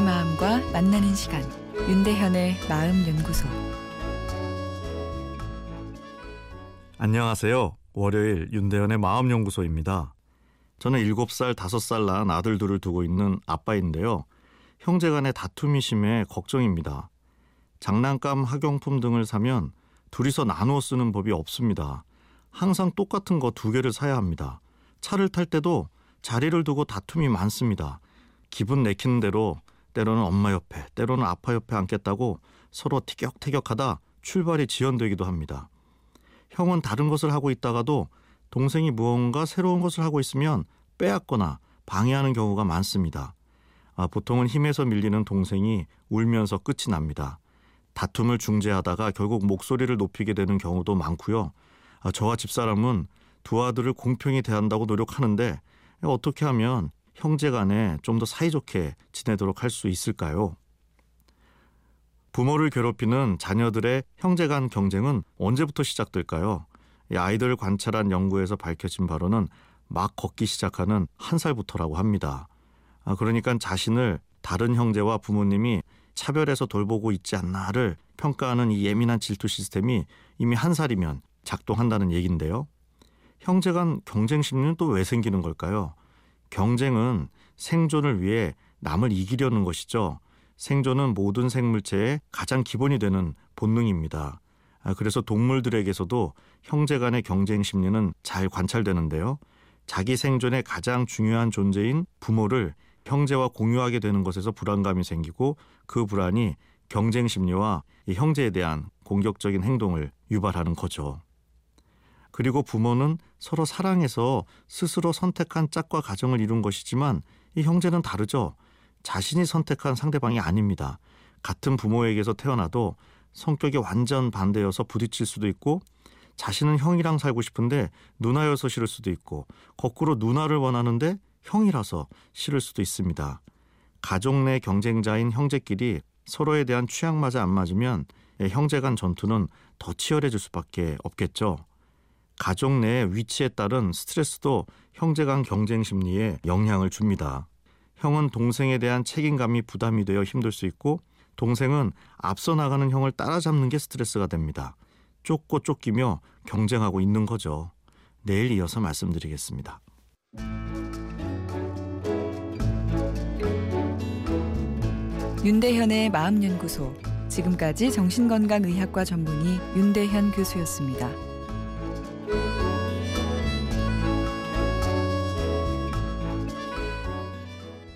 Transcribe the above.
만나는 시간 윤대현의 마음 연구소 안녕하세요. 월요일 윤대현의 마음 연구소입니다. 저는 7살, 5살 난 아들 둘을 두고 있는 아빠인데요. 형제 간의 다툼이 심해 걱정입니다. 장난감, 학용품 등을 사면 둘이서 나누어 쓰는 법이 없습니다. 항상 똑같은 거 두 개를 사야 합니다. 차를 탈 때도 자리를 두고 다툼이 많습니다. 기분 내키는 대로 때로는 엄마 옆에, 때로는 아빠 옆에 앉겠다고 서로 티격태격하다 출발이 지연되기도 합니다. 형은 다른 것을 하고 있다가도 동생이 무언가 새로운 것을 하고 있으면 빼앗거나 방해하는 경우가 많습니다. 아, 보통은 힘에서 밀리는 동생이 울면서 끝이 납니다. 다툼을 중재하다가 결국 목소리를 높이게 되는 경우도 많고요. 아, 저와 집사람은 두 아들을 공평히 대한다고 노력하는데 어떻게 하면 형제 간에 좀 더 사이좋게 지내도록 할 수 있을까요? 부모를 괴롭히는 자녀들의 형제 간 경쟁은 언제부터 시작될까요? 아이들을 관찰한 연구에서 밝혀진 바로는 막 걷기 시작하는 한 살부터라고 합니다. 아, 그러니까 자신을 다른 형제와 부모님이 차별해서 돌보고 있지 않나를 평가하는 이 예민한 질투 시스템이 이미 한 살이면 작동한다는 얘기인데요. 형제 간 경쟁 심리는 또 왜 생기는 걸까요? 경쟁은 생존을 위해 남을 이기려는 것이죠. 생존은 모든 생물체의 가장 기본이 되는 본능입니다. 아, 그래서 동물들에게서도 형제 간의 경쟁 심리는 잘 관찰되는데요. 자기 생존의 가장 중요한 존재인 부모를 형제와 공유하게 되는 것에서 불안감이 생기고 그 불안이 경쟁 심리와 형제에 대한 공격적인 행동을 유발하는 거죠. 그리고 부모는 서로 사랑해서 스스로 선택한 짝과 가정을 이룬 것이지만 이 형제는 다르죠. 자신이 선택한 상대방이 아닙니다. 같은 부모에게서 태어나도 성격이 완전 반대여서 부딪힐 수도 있고 자신은 형이랑 살고 싶은데 누나여서 싫을 수도 있고 거꾸로 누나를 원하는데 형이라서 싫을 수도 있습니다. 가족 내 경쟁자인 형제끼리 서로에 대한 취향마저 안 맞으면 형제 간 전투는 더 치열해질 수밖에 없겠죠. 가족 내 위치에 따른 스트레스도 형제 간 경쟁 심리에 영향을 줍니다. 형은 동생에 대한 책임감이 부담이 되어 힘들 수 있고 동생은 앞서 나가는 형을 따라잡는 게 스트레스가 됩니다. 쫓고 쫓기며 경쟁하고 있는 거죠. 내일 이어서 말씀드리겠습니다. 윤대현의 마음연구소 지금까지 정신건강의학과 전문의 윤대현 교수였습니다.